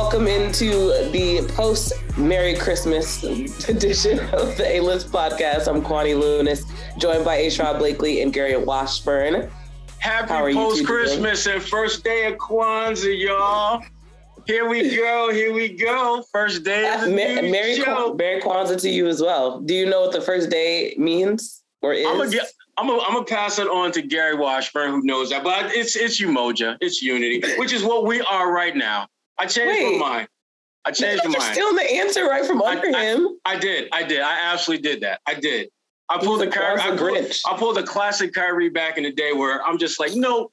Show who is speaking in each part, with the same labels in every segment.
Speaker 1: welcome into the post Merry Christmas edition of the A List podcast. I'm Kwani Lunis, joined by A. Sherrod Blakely and Gary Washburn.
Speaker 2: Happy post Christmas and first day of Kwanzaa, y'all. Here we go. Here we go. First day of the
Speaker 1: Ma-
Speaker 2: new
Speaker 1: Merry,
Speaker 2: show.
Speaker 1: Merry Kwanzaa to you as well. Do you know what the first day means or is?
Speaker 2: I'm gonna get. I'm gonna, I'm gonna pass it on to Gary Washburn, who knows that. But it's it's Umoja, it's unity, which is what we are right now. I changed
Speaker 1: Wait.
Speaker 2: my mind. I changed my
Speaker 1: You're
Speaker 2: mind.
Speaker 1: stealing the answer right from
Speaker 2: I-
Speaker 1: under
Speaker 2: I-
Speaker 1: him.
Speaker 2: I did. I did. I absolutely did that. I did. I pulled the
Speaker 1: He's a
Speaker 2: Kyrie. I pulled,
Speaker 1: Grinch.
Speaker 2: I pulled the classic Kyrie back in the day where I'm just like, no,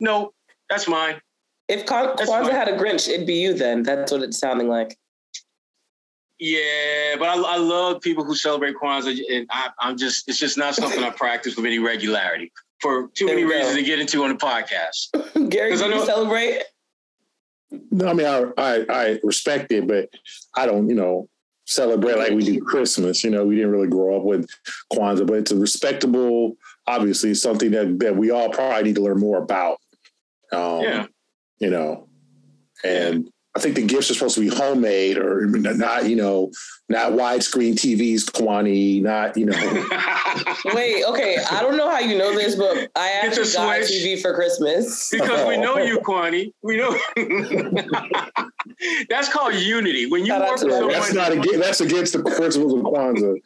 Speaker 2: no, that's mine.
Speaker 1: If
Speaker 2: That's
Speaker 1: Kwanzaa had a Grinch, it'd be you then. That's what it's sounding like.
Speaker 2: Yeah, but I, I love people who celebrate Kwanzaa, and I, I'm just it's just not something I practice with any regularity for too
Speaker 1: There
Speaker 2: many reasons to get into on the podcast.
Speaker 1: Gary,
Speaker 2: I
Speaker 1: do you
Speaker 2: know-
Speaker 1: celebrate?
Speaker 3: No, I mean, I, I I respect it, but I don't, you know, celebrate like we do Christmas. You know, we didn't really grow up with Kwanzaa, but it's a respectable, obviously, something that that we all probably need to learn more about. Um,
Speaker 2: Yeah.
Speaker 3: You know, and I think the gifts are supposed to be homemade or not, you know, not widescreen TVs, Kwani, not, you know.
Speaker 1: Wait, okay. I don't know how you know this, but I
Speaker 2: Get your
Speaker 1: actually got a TV for Christmas.
Speaker 2: because we know you, Kwani. We know. That's called unity. When you
Speaker 1: Shout out
Speaker 2: work
Speaker 1: to
Speaker 2: with
Speaker 1: that.
Speaker 3: that's not against, that's against the principles of Kwanzaa.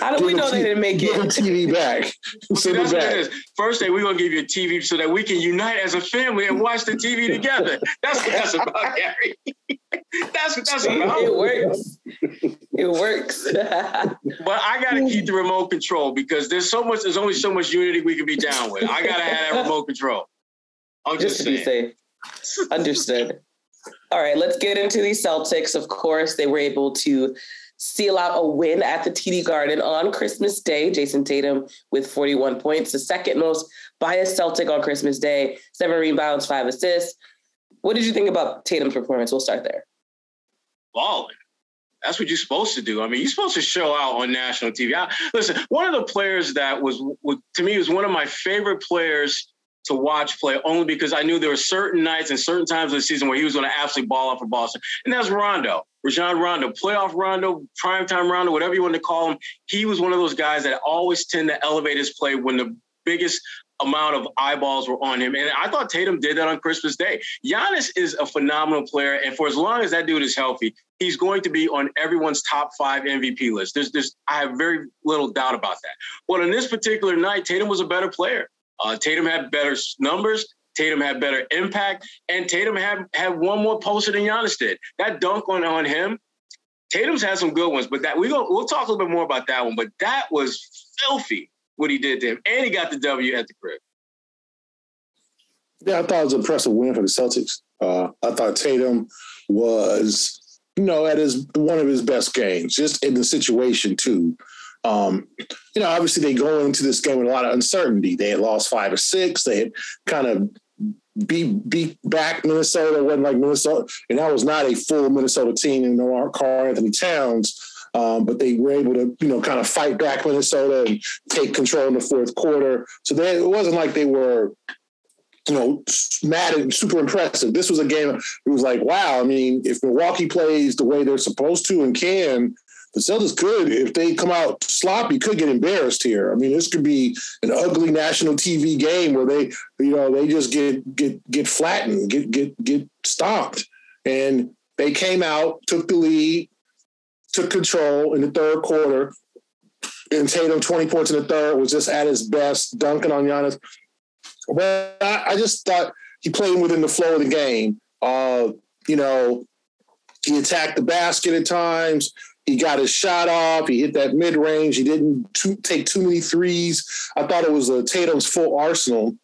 Speaker 1: How do we know they didn't make
Speaker 3: Give the
Speaker 1: it?
Speaker 3: TV back.
Speaker 2: See,
Speaker 3: Send
Speaker 2: that's
Speaker 3: it
Speaker 2: what it First day, we're gonna give you a TV so that we can unite as a family and watch the TV together. That's what that's about, Gary. that's what that's about.
Speaker 1: It works. It works.
Speaker 2: But I gotta keep the remote control because there's so much. There's only so much unity we can be down with. I gotta have that remote control. I'm
Speaker 1: Just
Speaker 2: just,
Speaker 1: to be safe. Understood. All right, let's get into the Celtics. Of course, they were able to seal out a win at the TD Garden on Christmas Day. Jayson Tatum with 41 points, the second most by a Celtic on Christmas Day, seven rebounds, five assists. What did you think about Tatum's performance? We'll start there.
Speaker 2: balling. That's what you're supposed to do. I mean, you're supposed to show out on national TV. I, listen, one of the players that was, was to me was one of my favorite players to watch play, only because I knew there were certain nights and certain times of the season where he was going to absolutely ball out for Boston, and that's Rondo, Rajon Rondo, playoff Rondo, primetime Rondo, whatever you want to call him. He was one of those guys that always tend to elevate his play when the biggest amount of eyeballs were on him. And I thought Tatum did that on Christmas Day. Giannis is a phenomenal player. And for as long as that dude is healthy, he's going to be on everyone's top five MVP list. There's, there's, I have very little doubt about that. But on this particular night, Tatum was a better player. Uh, Tatum had better numbers. Tatum had better impact, and Tatum had had one more poster than Giannis did. That dunk on on him, Tatum's had some good ones, but that we go we'll talk a little bit more about that one. But that was filthy what he did to him, and he got the W at the crib.
Speaker 3: Yeah, I thought it was an impressive win for the Celtics. Uh, I thought Tatum was, you know, at his one of his best games, just in the situation too. Um, you know, obviously they go into this game with a lot of uncertainty. They had lost five or six. They had kind of beat beat back Minnesota. Wasn't like Minnesota, and that was not a full Minnesota team. And no Karl-Anthony Towns. Um, but they were able to, you know, kind of fight back Minnesota and take control in the fourth quarter. So they, it wasn't like they were you know, mad and super impressive. This was a game. It was like, wow. I mean, if Milwaukee plays the way they're supposed to and can, the Celtics could, if they come out sloppy, could get embarrassed here. I mean, this could be an ugly national TV game where they, you know, they just get get get flattened, get get get stomped. And they came out, took the lead, took control in the third quarter. And Tatum, 20 points in the third, was just at his best, dunking on Giannis. But I, I just thought he played within the flow of the game. Uh, you know, he attacked the basket at times. He got his shot off. He hit that mid range. He didn't too, take too many threes. I thought it was a Tatum's full arsenal.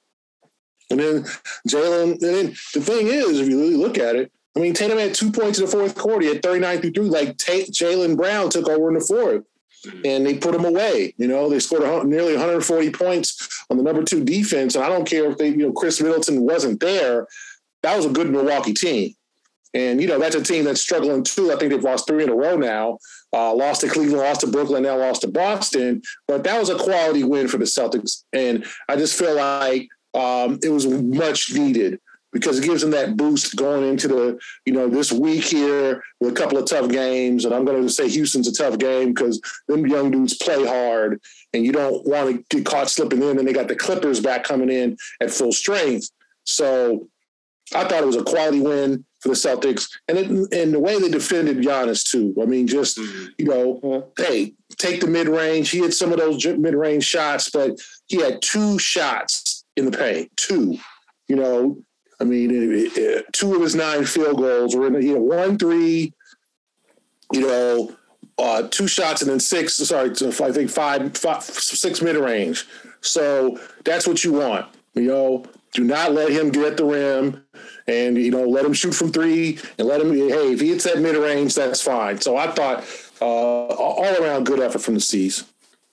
Speaker 3: And then Jaylen. And then the thing is, if you really look at it, I mean, Tatum had two points in the fourth quarter. He had 39 through three. Like Ta- Jaylen Brown took over in the fourth mm-hmm. and they put him away. You know, they scored a, nearly 140 points on the number two defense. And I don't care if they, you know, Khris Middleton wasn't there. That was a good Milwaukee team. And, you know, that's a team that's struggling too. I think they've lost three in a row now. Uh, lost to Cleveland, lost to Brooklyn, now lost to Boston. But that was a quality win for the Celtics. And I just feel like um, it was much needed. because it gives them that boost going into the, you know, this week here with a couple of tough games. And I'm going to say Houston's a tough game because them young dudes play hard and you don't want to get caught slipping in. And they got the Clippers back coming in at full strength. So I thought it was a quality win for the Celtics. And it, and the way they defended Giannis too. I mean, just, mm-hmm. you know, hey, take the mid range. He had some of those mid range shots, but he had two shots in the paint, two. You know, I mean, it, it, two of his nine field goals were in, you know, one three, you know, uh, two shots and then six. Sorry, I think five, five six mid range. So that's what you want. You know, do not let him get at the rim, and you know, let him shoot from three, and let him. Hey, if he hits that mid range, that's fine. So I thought uh, all around good effort from the C's.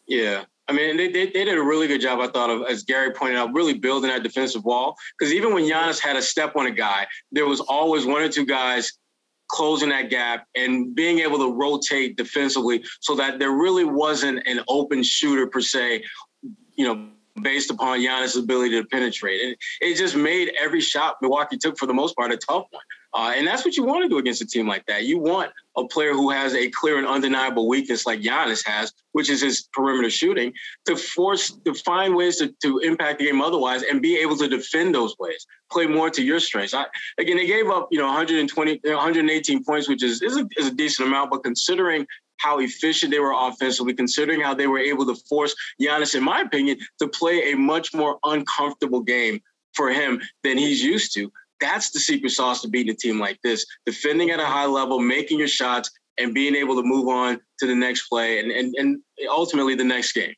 Speaker 2: Yeah, I mean, they, they, they, did a really good job, I thought, of, as Gary pointed out, really building that defensive wall. Because even when Giannis had a step on a guy, there was always one or two guys closing that gap and being able to rotate defensively so that there really wasn't an open shooter per se, you know, based upon Giannis' ability to penetrate. And it just made every shot Milwaukee took for the most part a tough one. Uh, and that's what you want to do against a team like that. You want a player who has a clear and undeniable weakness like Giannis has, which is his perimeter shooting, to force to find ways to, to impact the game otherwise and be able to defend those ways, play more to your strengths. I, again, they gave up, you know, 120, 118 points, which is is a, is a decent amount, but considering how efficient they were offensively, considering how they were able to force Giannis, in my opinion, to play a much more uncomfortable game for him than he's used to. That's the secret sauce to beating a team like this. Defending at a high level, making your shots, and being able to move on to the next play and, and, and ultimately the next game.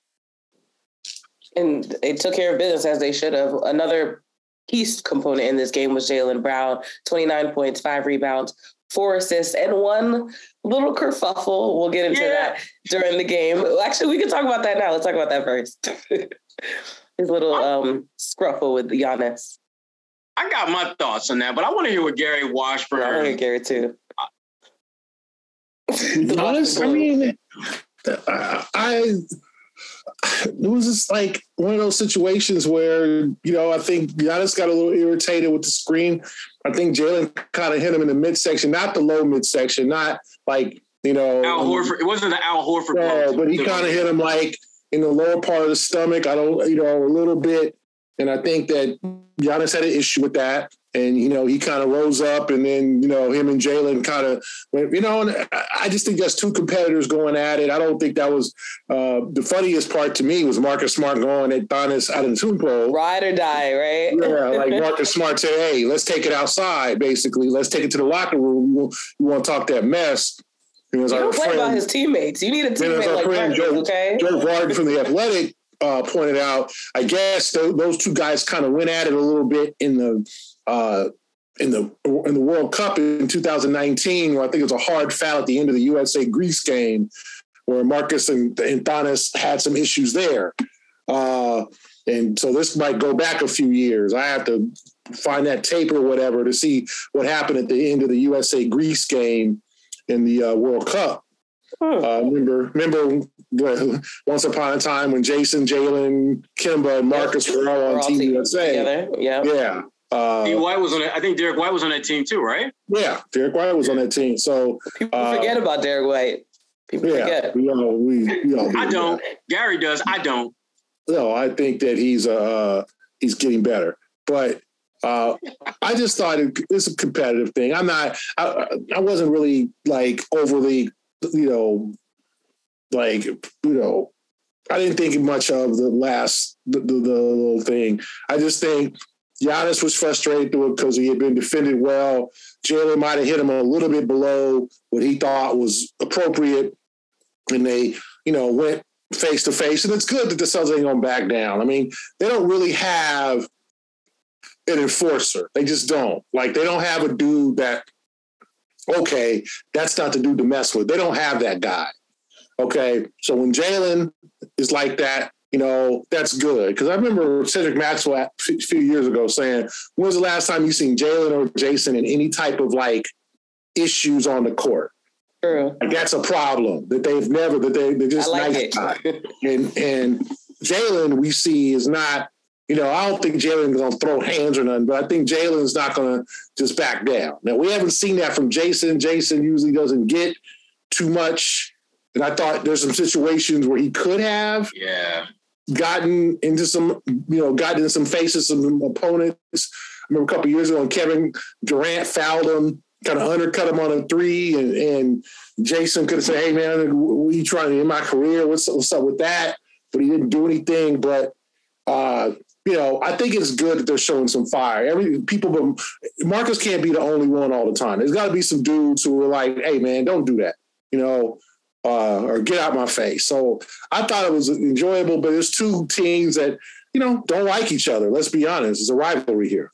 Speaker 1: And they took care of business as they should have. Another piece component in this game was Jaylen Brown, 29 points, five rebounds, four assists, and one little kerfuffle. We'll get into yeah. that during the game. Actually, we can talk about that now. Let's talk about that first. His little um, scruffle with Giannis.
Speaker 2: I got my thoughts on that, but I want to hear what Gary Washburn. I
Speaker 1: want to hear Gary too.
Speaker 3: Honest, I mean, I, I it was just like one of those situations where you know I think Giannis got a little irritated with the screen. I think Jaylen kind of hit him in the midsection, not the low midsection, not like you know
Speaker 2: Al Horford. It wasn't the Al Horford.
Speaker 3: No, but he kind of hit him like in the lower part of the stomach. I don't, you know, a little bit. And I think that Giannis had an issue with that. And, you know, he kind of rose up and then, you know, him and Jaylen kind of went, you know, and I just think that's two competitors going at it. I don't think that was uh, the funniest part to me was Marcus Smart going at Giannis out of the Super Bowl.
Speaker 1: Ride or die, right?
Speaker 3: Yeah, like Marcus Smart said, hey, let's take it outside, basically. Let's take it to the locker room. You, you want to talk that mess.
Speaker 1: It was you don't friend, play about his teammates. You need a teammate like friend, Joe, okay?
Speaker 3: Joe Vardon from the Athletic uh, pointed out, I guess th- those two guys kind of went at it a little bit in the uh, in the in the World Cup in 2019, where I think it was a hard foul at the end of the USA Greece game, where Marcus and, and had some issues there. Uh, and so this might go back a few years. I have to find that tape or whatever to see what happened at the end of the USA Greece game in the uh, World Cup. Uh, remember, remember once upon a time when Jayson, Jaylen, Kemba, and Marcus were all on Team USA.
Speaker 1: Together. Yeah.
Speaker 3: Yeah.
Speaker 2: Uh, White was on it. I think Derrick White was on that team too, right?
Speaker 3: Yeah, Derrick White was on that team. So
Speaker 1: people uh, forget about Derrick White. People yeah, forget.
Speaker 3: We all, we, we all
Speaker 2: I don't. That. Gary does. I don't.
Speaker 3: No, I think that he's uh he's getting better, but uh, I just thought it, it's a competitive thing. I'm not. I, I wasn't really like overly, you know, like you know, I didn't think much of the last the, the, the little thing. I just think Giannis was frustrated it because he had been defended well. Jaylen might have hit him a little bit below what he thought was appropriate, and they, you know, went face to face. And it's good that the Celtics ain't going back down. I mean, they don't really have an enforcer. They just don't. Like they don't have a dude that, okay, that's not the dude to mess with. They don't have that guy. Okay. So when Jaylen is like that, you know, that's good. Because I remember Cedric Maxwell a few years ago saying, when's the last time you seen Jaylen or Jayson in any type of like issues on the court?
Speaker 1: True.
Speaker 3: Like that's a problem that they've never, that they, they're just
Speaker 1: like
Speaker 3: nice. and and Jaylen, we see, is not, you know, I don't think Jaylen's going to throw hands or nothing, but I think Jaylen's not going to just back down. Now, we haven't seen that from Jayson. Jayson usually doesn't get too much. And I thought there's some situations where he could have
Speaker 2: yeah.
Speaker 3: Gotten into some, you know, gotten into some faces, some opponents. I remember a couple years ago when Kevin Durant fouled him, kind of undercut him on a three, and, and Jayson could have said, "Hey man, what are you trying to in my career? What's what's up with that?" But he didn't do anything. But uh, you know, I think it's good that they're showing some fire. Every people, but Marcus can't be the only one all the time. There's got to be some dudes who are like, "Hey, man, don't do that," you know, uh, or get out my face. So I thought it was enjoyable, but there's two teams that you know don't like each other. Let's be honest; it's a rivalry here.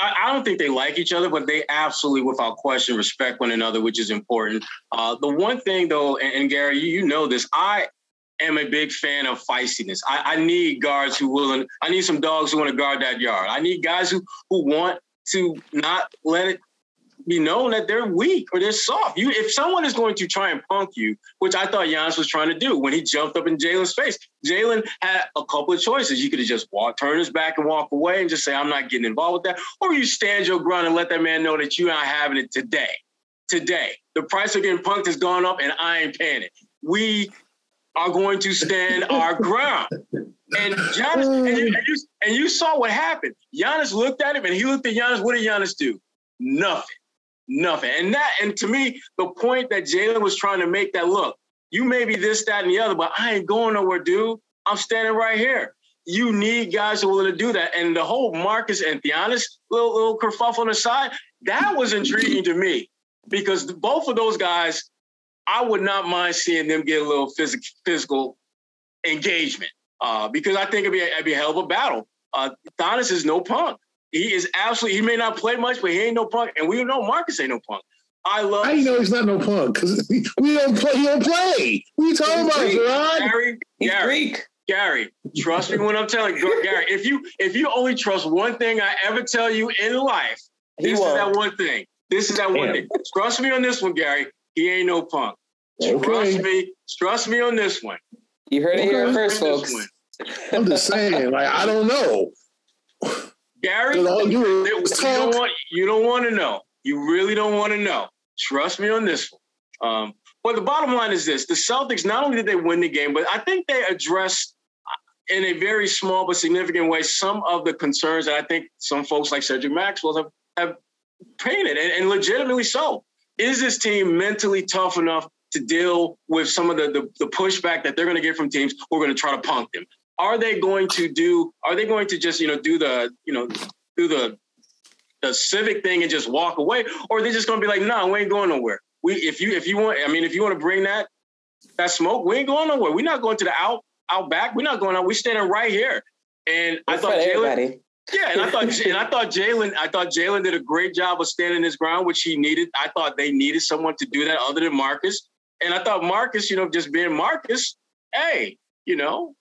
Speaker 2: I don't think they like each other, but they absolutely, without question, respect one another, which is important. Uh, the one thing, though, and, and Gary, you, you know this, I am a big fan of feistiness. I, I need guards who will. I need some dogs who want to guard that yard. I need guys who who want to not let it be known that they're weak or they're soft. You, if someone is going to try and punk you, which I thought Giannis was trying to do when he jumped up in Jaylen's face, Jaylen had a couple of choices. You could have just walk, turn his back and walk away and just say, "I'm not getting involved with that," or you stand your ground and let that man know that you're not having it today. Today, the price of getting punked has gone up, and I ain't paying it. We are going to stand our ground. And Giannis, and you, and, you, and you saw what happened. Giannis looked at him and he looked at Giannis. What did Giannis do? Nothing. Nothing. And that, and to me, the point that Jaylen was trying to make that look, you may be this, that, and the other, but I ain't going nowhere, dude. I'm standing right here. You need guys who are willing to do that. And the whole Marcus and Giannis little little kerfuffle on the side, that was intriguing to me because both of those guys I would not mind seeing them get a little physical physical engagement uh, because I think it'd be, a, it'd be a hell of a battle. Uh, Giannis is no punk. He is absolutely. He may not play much, but he ain't no punk, and we know Marcus ain't no punk. I love.
Speaker 3: How you know he's not no punk? Because we don't play. He don't play. We are you talking about, Gerard?
Speaker 2: Gary,
Speaker 1: He's
Speaker 2: Gary,
Speaker 1: Greek.
Speaker 2: Gary, trust me when I'm telling you, Gary. If you if you only trust one thing I ever tell you in life,
Speaker 1: He
Speaker 2: this is
Speaker 1: won't.
Speaker 2: that one thing. This is that one thing. Trust me on this one, Gary. He ain't no punk.
Speaker 3: Okay.
Speaker 2: Trust me. Trust me on this one.
Speaker 1: You heard it here first,
Speaker 2: Trust me on
Speaker 1: folks.
Speaker 3: I'm just saying, like I don't know.
Speaker 2: Gary,
Speaker 3: you
Speaker 2: you don't want you don't want to know. You really don't want to know. Trust me on this one. Um, but the bottom line is this: the Celtics not only did they win the game, but I think they addressed uh, in a very small but significant way some of the concerns that I think some folks like Cedric Maxwell have, have painted, and, and legitimately so. Is this team mentally tough enough to deal with some of the, the, the pushback that they're going to get from teams who are going to try to punk them? Are they going to do? Are they going to just you know do the you know do the the civic thing and just walk away, or are they just going to be like, "No, nah, we ain't going nowhere." We if you if you want, I mean, if you want to bring that that smoke, we ain't going nowhere. We're not going to the out out back. We're not going out. We're standing right here. And I thought
Speaker 1: Jaylen,
Speaker 2: yeah, and I thought and I thought Jaylen, I thought Jaylen did a great job of standing his ground, which he needed. I thought they needed someone to do that other than Marcus. And I thought Marcus, you know, just being Marcus, hey, you know,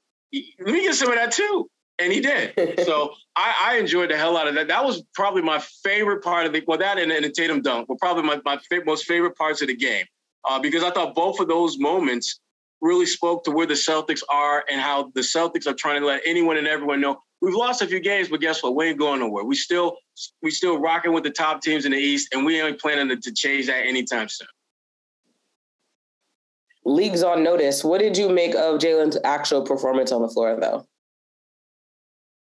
Speaker 2: let me get some of that too. And he did. So I, I enjoyed the hell out of that. That was probably my favorite part of the well, that and, and the Tatum dunk were probably my, my most favorite parts of the game. Uh, because I thought both of those moments really spoke to where the Celtics are and how the Celtics are trying to let anyone and everyone know we've lost a few games, but guess what? We ain't going nowhere. We still we still rocking with the top teams in the East, and we ain't planning to, to change that anytime soon.
Speaker 1: Leagues on notice. What did you make of Jaylen's actual performance on the floor, though?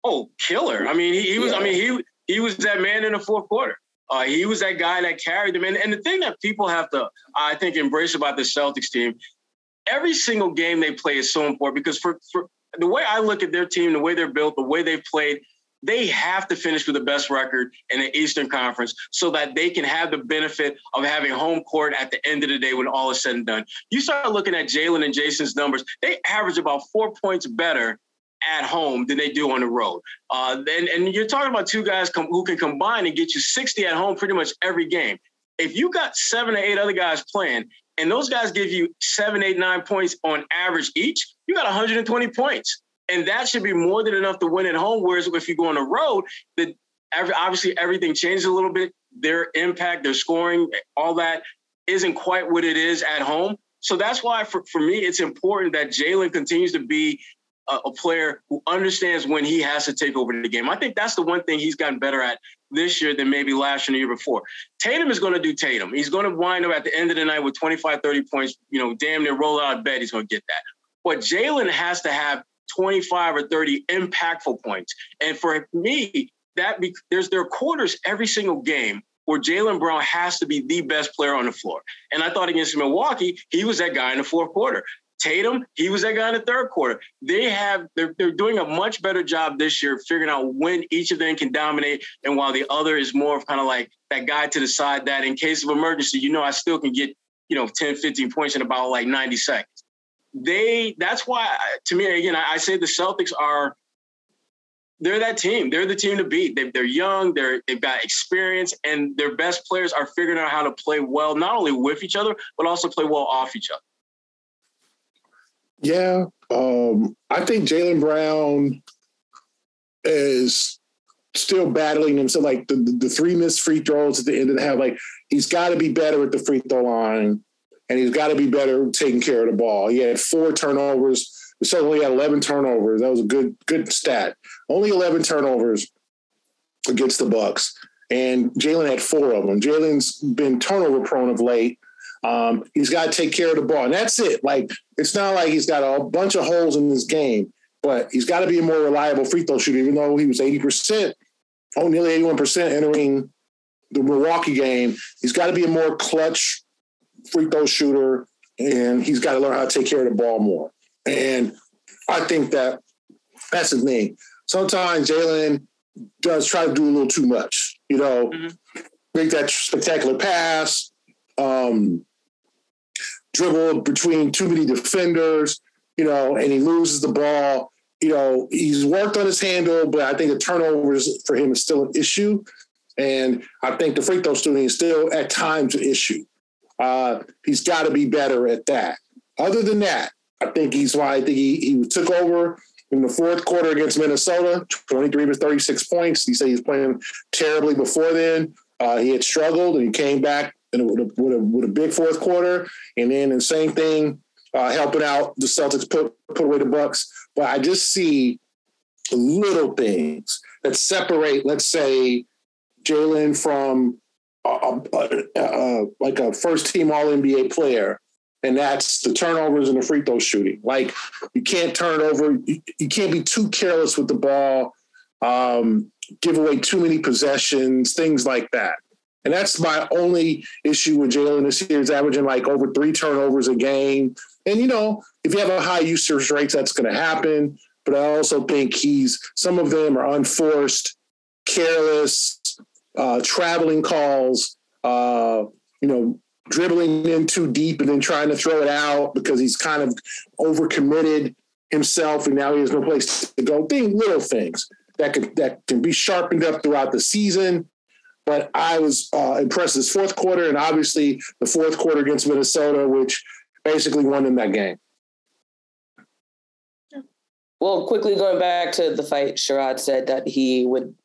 Speaker 2: Oh, killer! I mean, he, he was. I mean, he he was that man in the fourth quarter. Uh, he was that guy that carried them. And, and the thing that people have to, I think, embrace about the Celtics team, every single game they play is so important because for, for the way I look at their team, the way they're built, the way they've played, they have to finish with the best record in the Eastern Conference so that they can have the benefit of having home court at the end of the day when all is said and done. You start looking at Jaylen and Jayson's numbers, they average about four points better at home than they do on the road. Uh, and, and you're talking about two guys com- who can combine and get you 60 at home pretty much every game. If you got seven or eight other guys playing, and those guys give you seven, eight, nine points on average each, you got 120 points. And that should be more than enough to win at home. Whereas if you go on the road, the every, obviously everything changes a little bit. Their impact, their scoring, all that isn't quite what it is at home. So that's why for, for me, it's important that Jaylen continues to be a, a, player who understands when he has to take over the game. I think that's the one thing he's gotten better at this year than maybe last year and the year before. Tatum is going to do Tatum. He's going to wind up at the end of the night with 25, 30 points, you know, damn near roll out of bed. He's going to get that. But Jaylen has to have 25 or 30 impactful points. And for me, that be, there's there are quarters every single game where Jaylen Brown has to be the best player on the floor. And I thought against Milwaukee, he was that guy in the fourth quarter. Tatum, he was that guy in the third quarter. They have they're they're doing a much better job this year figuring out when each of them can dominate, and while the other is more of kind of like that guy to the side that in case of emergency, you know, I still can get you know 10, 15 points in about like 90 seconds. They that's why to me again I, I say the Celtics are they're that team. They're the team to beat. They, are young. They're they've got experience, and their best players are figuring out how to play well, not only with each other but also play well off each other.
Speaker 3: Yeah, um, I think Jaylen Brown is still battling himself. Like the, the three missed free throws at the end of the half, like he's got to be better at the free throw line, and he's got to be better taking care of the ball. He had four turnovers. Only had 11 turnovers. That was a good good stat. Only 11 turnovers against the Bucks, and Jaylen had four of them. Jaylen's been turnover prone of late. Um, he's got to take care of the ball, and that's it. Like it's not like he's got a bunch of holes in his game, but he's got to be a more reliable free throw shooter. Even though he was eighty percent, oh, nearly eighty-one percent entering the Milwaukee game, he's got to be a more clutch free throw shooter, and he's got to learn how to take care of the ball more. And I think that that's the thing. Sometimes Jaylen does try to do a little too much. You know, mm-hmm. make that spectacular pass. Um, dribble between too many defenders, you know, and he loses the ball. You know, he's worked on his handle, but I think the turnovers for him is still an issue. And I think the free throw shooting is still at times an issue. Uh, he's got to be better at that. Other than that, I think he's why I think he, he took over in the fourth quarter against Minnesota, 23 to 36 points. He said he's playing terribly before then. Uh, he had struggled and he came back with a, with a, with a big fourth quarter, and then the same thing, uh, helping out the Celtics put put away the Bucks. But I just see little things that separate, let's say, Jaylen from like a first team All NBA player, and that's the turnovers and the free throw shooting. Like you can't turn over, you, you can't be too careless with the ball, um, give away too many possessions, things like that. And that's my only issue with Jaylen this year is averaging like over three turnovers a game. And, you know, if you have a high usage rate, that's going to happen. But I also think he's, some of them are unforced, careless, uh, traveling calls, uh, you know, dribbling in too deep and then trying to throw it out because he's kind of overcommitted himself and now he has no place to go. Thing, little things that can, that can be sharpened up throughout the season but I was uh, impressed this fourth quarter, and obviously the fourth quarter against Minnesota, which basically won in that game.
Speaker 1: Well, quickly going back to the fight, Sherrod said that he would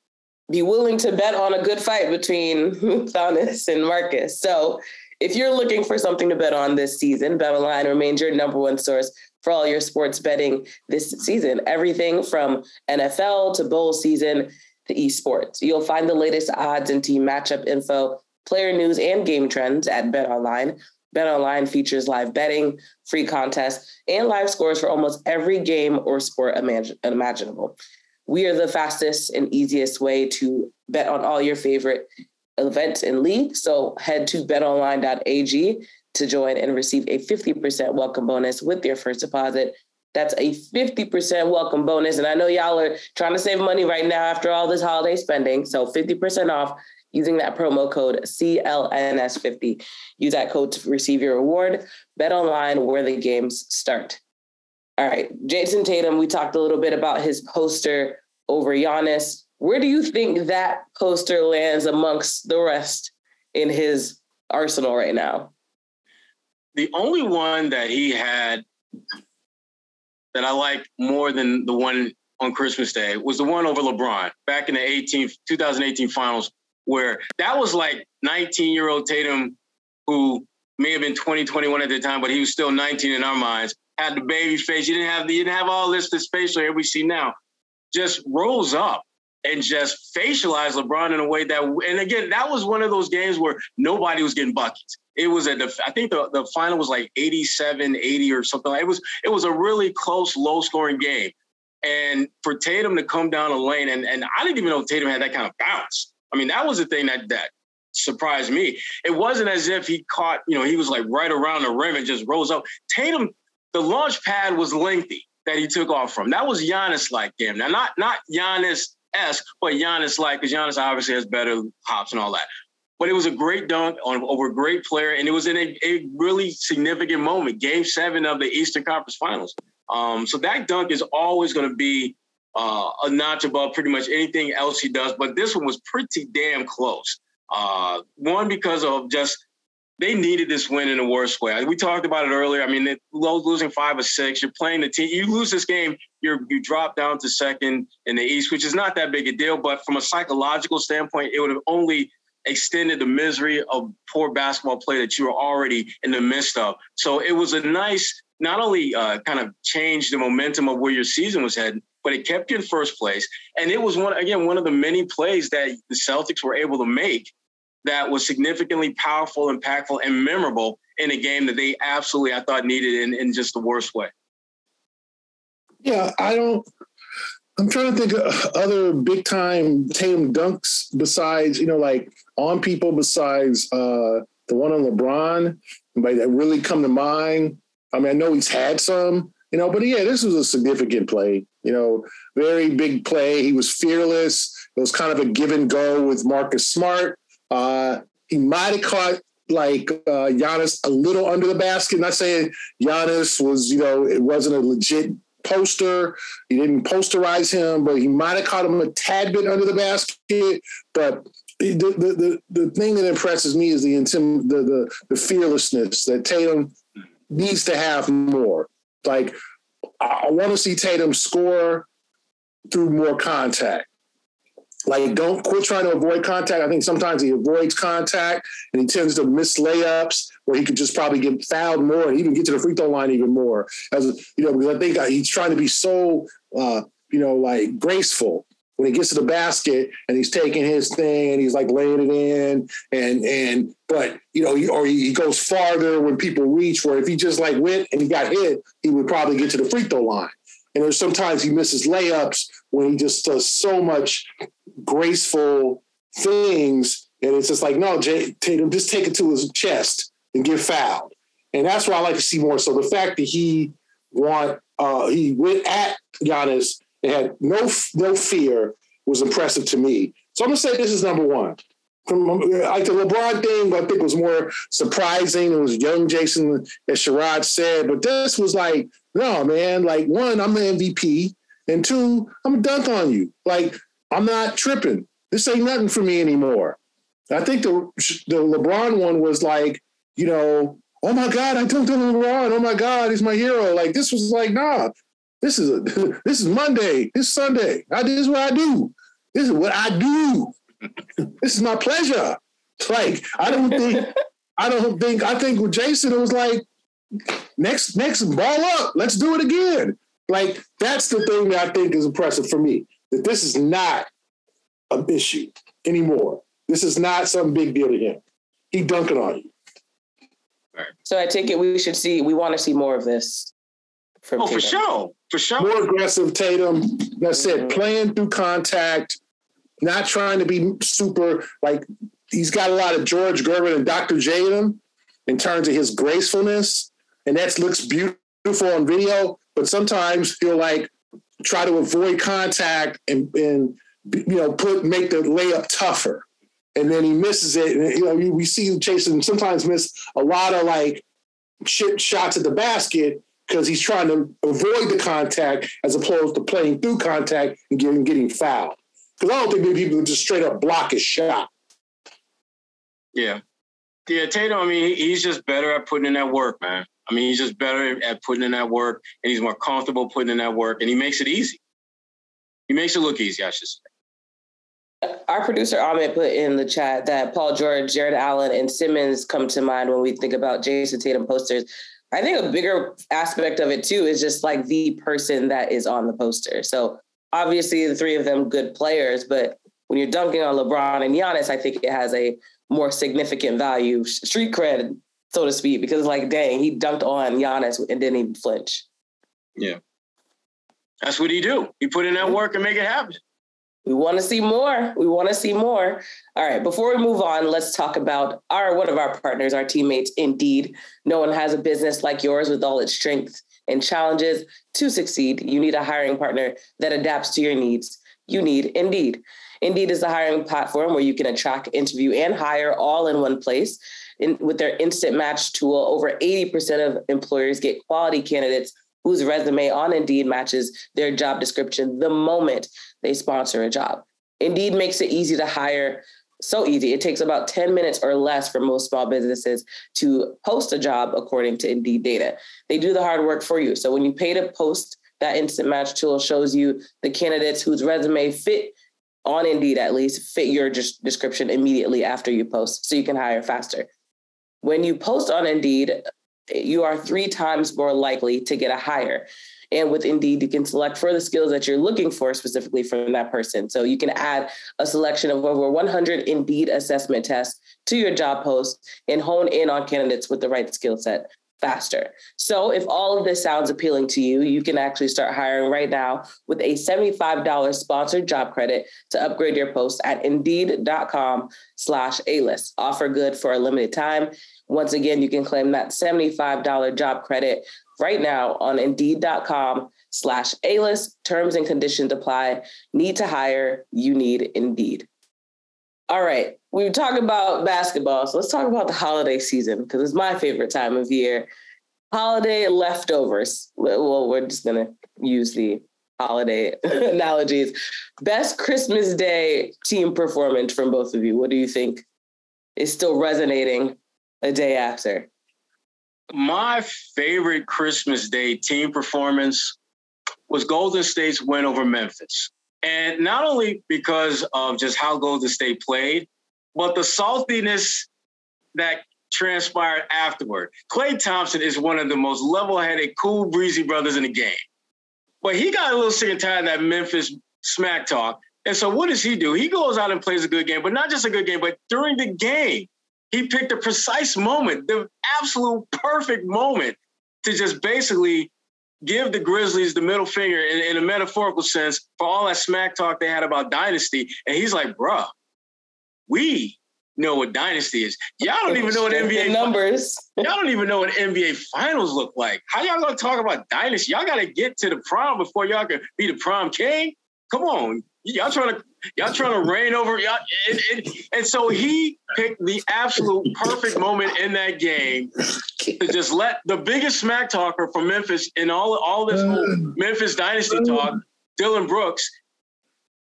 Speaker 1: be willing to bet on a good fight between Giannis and Marcus. So if you're looking for something to bet on this season, BetOnline remains your number one source for all your sports betting this season. Everything from NFL to bowl season to esports. You'll find the latest odds and team matchup info, player news, and game trends at BetOnline. BetOnline features live betting, free contests, and live scores for almost every game or sport imaginable. We are the fastest and easiest way to bet on all your favorite events and leagues. So head to betonline.ag to join and receive a 50% welcome bonus with your first deposit that's a 50% welcome bonus. And I know y'all are trying to save money right now after all this holiday spending. So 50% off using that promo code CLNS50. Use that code to receive your reward. Bet online where the games start. All right, Jayson Tatum, we talked a little bit about his poster over Giannis. Where do you think that poster lands amongst the rest in his arsenal right now?
Speaker 2: The only one that he had that I like more than the one on Christmas Day was the one over LeBron back in the 18, 2018 finals, where that was like 19 year old Tatum, who may have been 20, 21 at the time, but he was still 19 in our minds, had the baby face. You didn't have the, you didn't have all this this facial hair we see now. Just rose up and just facialized LeBron in a way that, and again, that was one of those games where nobody was getting buckets. It was a, I think the, the final was like 87, 80 or something. It was, it was a really close, low scoring game. And for Tatum to come down a lane, and, and I didn't even know Tatum had that kind of bounce. I mean, that was the thing that that surprised me. It wasn't as if he caught, you know, he was like right around the rim and just rose up. Tatum, the launch pad was lengthy that he took off from. That was Giannis like game. Now, not not Giannis esque, but Giannis like, because Giannis obviously has better hops and all that. But it was a great dunk on over a great player, and it was in a, a really significant moment, Game Seven of the Eastern Conference Finals. Um, so that dunk is always going to be uh, a notch above pretty much anything else he does. But this one was pretty damn close. Uh, one because of just they needed this win in the worst way. We talked about it earlier. I mean, losing five or six, you're playing the team. You lose this game, you you drop down to second in the East, which is not that big a deal. But from a psychological standpoint, it would have only extended the misery of poor basketball play that you were already in the midst of. So it was a nice, not only uh, kind of change the momentum of where your season was heading, but it kept you in first place. And it was one again one of the many plays that the Celtics were able to make that was significantly powerful, impactful, and memorable in a game that they absolutely I thought needed in, in just the worst way.
Speaker 3: Yeah, I don't. I'm trying to think of other big time Tatum dunks besides, you know, like on people besides uh, the one on LeBron, but that really come to mind. I mean, I know he's had some, you know, but yeah, this was a significant play, you know, very big play. He was fearless. It was kind of a give and go with Marcus Smart. He might have caught like uh, Giannis a little under the basket. Not saying Giannis was, you know, it wasn't a legit poster. He didn't posterize him, but he might have caught him a tad bit under the basket. But the the the, the thing that impresses me is the intim the, the the fearlessness that Tatum needs to have more. Like I, I want to see Tatum score through more contact. Like, don't quit trying to avoid contact. I think sometimes he avoids contact and he tends to miss layups where he could just probably get fouled more and even get to the free throw line even more. As you know, because I think he's trying to be so, uh, you know, like graceful when he gets to the basket and he's taking his thing and he's like laying it in and and but you know he, or he goes farther when people reach where if he just like went and he got hit he would probably get to the free throw line and there's sometimes he misses layups when he just does so much graceful things. And it's just like, no, Jay, Tatum, just take it to his chest and get fouled. And that's what I like to see more. So the fact that he want uh, he went at Giannis and had no no fear was impressive to me. So I'm gonna say this is number one. From like the LeBron thing, I think was more surprising. It was young Jayson, as Sherrod said, but this was like, no, man. Like one, I'm the MVP, and two, I'm dunk on you. Like I'm not tripping. This ain't nothing for me anymore. I think the the LeBron one was like, you know, oh my God, I dunked on LeBron. Oh my God, he's my hero. Like this was like, nah, this is a, this is Monday, this is Sunday. I this is what I do. This is what I do. this is my pleasure. Like I don't think I don't think I think with Jayson it was like next next ball up. Let's do it again. Like that's the thing that I think is impressive for me that this is not an issue anymore. This is not some big deal to him. He dunking on you.
Speaker 1: So I take it we should see. We want to see more of this.
Speaker 2: From oh, Tatum. for sure, for sure.
Speaker 3: More aggressive Tatum. That said, mm-hmm. playing through contact, not trying to be super like he's got a lot of George Gervin and Dr. J in him in terms of his gracefulness, and that looks beautiful on video. But sometimes he'll like try to avoid contact and, and you know put make the layup tougher and then he misses it and you know we see Jayson sometimes miss a lot of like shit shots at the basket because he's trying to avoid the contact as opposed to playing through contact and getting getting fouled because I don't think many people just straight up block his shot.
Speaker 2: Yeah, yeah, Tatum. I mean, he's just better at putting in that work, man. I mean, he's just better at putting in that work, and he's more comfortable putting in that work, and he makes it easy. He makes it look easy, I should say.
Speaker 1: Our producer Ahmed put in the chat that Paul George, Jarrett Allen, and Simmons come to mind when we think about Jayson Tatum posters. I think a bigger aspect of it too is just like the person that is on the poster. So obviously the three of them good players, but when you're dunking on LeBron and Giannis, I think it has a more significant value, street cred, so to speak, because like, dang, he dunked on Giannis and didn't even flinch.
Speaker 2: Yeah. That's what he do. He put in that work and make it happen.
Speaker 1: We want to see more. We want to see more. All right, before we move on, let's talk about our one of our partners, our teammates, Indeed. No one has a business like yours with all its strengths and challenges. To succeed, you need a hiring partner that adapts to your needs. You need Indeed. Indeed is the hiring platform where you can attract, interview, and hire all in one place. In, with their instant match tool, over 80% of employers get quality candidates whose resume on Indeed matches their job description the moment they sponsor a job. Indeed makes it easy to hire. So easy. It takes about 10 minutes or less for most small businesses to post a job according to Indeed data. They do the hard work for you. So when you pay to post, that instant match tool shows you the candidates whose resume fit on Indeed at least fit your description immediately after you post so you can hire faster. When you post on Indeed, you are three times more likely to get a hire. And with Indeed, you can select for the skills that you're looking for specifically from that person. So you can add a selection of over 100 Indeed assessment tests to your job post and hone in on candidates with the right skill set faster. So if all of this sounds appealing to you, you can actually start hiring right now with a $75 sponsored job credit to upgrade your post at indeed.com slash A-list. Offer good for a limited time. Once again, you can claim that $75 job credit right now on indeed.com slash A-list. Terms and conditions apply. Need to hire, you need Indeed. All right, we were talking about basketball, so let's talk about the holiday season because it's my favorite time of year. Holiday leftovers. Well, we're just gonna use the holiday analogies. Best Christmas Day team performance from both of you. What do you think is still resonating a day after?
Speaker 2: My favorite Christmas Day team performance was Golden State's win over Memphis. And not only because of just how Golden State played, but the saltiness that transpired afterward. Klay Thompson is one of the most level-headed, cool, breezy brothers in the game. But he got a little sick and tired of that Memphis smack talk. And so what does he do? He goes out and plays a good game, but not just a good game, but during the game, he picked a precise moment, the absolute perfect moment to just basically give the Grizzlies the middle finger in, in, a metaphorical sense for all that smack talk they had about dynasty. And he's like, bruh, we know what dynasty is. Y'all don't even know what NBA
Speaker 1: numbers.
Speaker 2: y'all don't even know what NBA finals look like. How y'all gonna talk about dynasty? Y'all gotta get to the prom before y'all can be the prom king. Come on. Y'all trying to y'all trying to reign over y'all. And, and, and so he picked the absolute perfect moment in that game to just let the biggest smack talker from Memphis in all all this whole Memphis dynasty talk, Dillon Brooks,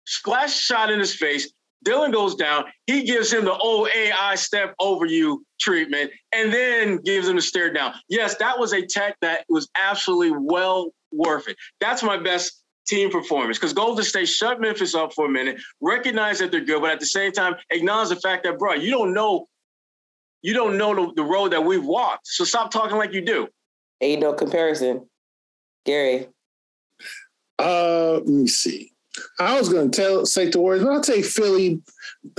Speaker 2: splash shot in his face. Dillon goes down. He gives him the old AI step over you treatment and then gives him the stare down. Yes, that was a tech that was absolutely well worth it. That's my best team performance because Golden State shut Memphis up for a minute, recognize that they're good, but at the same time acknowledge the fact that, bro, you don't know, you don't know the, the road that we've walked. So stop talking like you do.
Speaker 1: Ain't no comparison, Gary.
Speaker 3: Uh, let me see. I was going to tell say the words, but I'll take Philly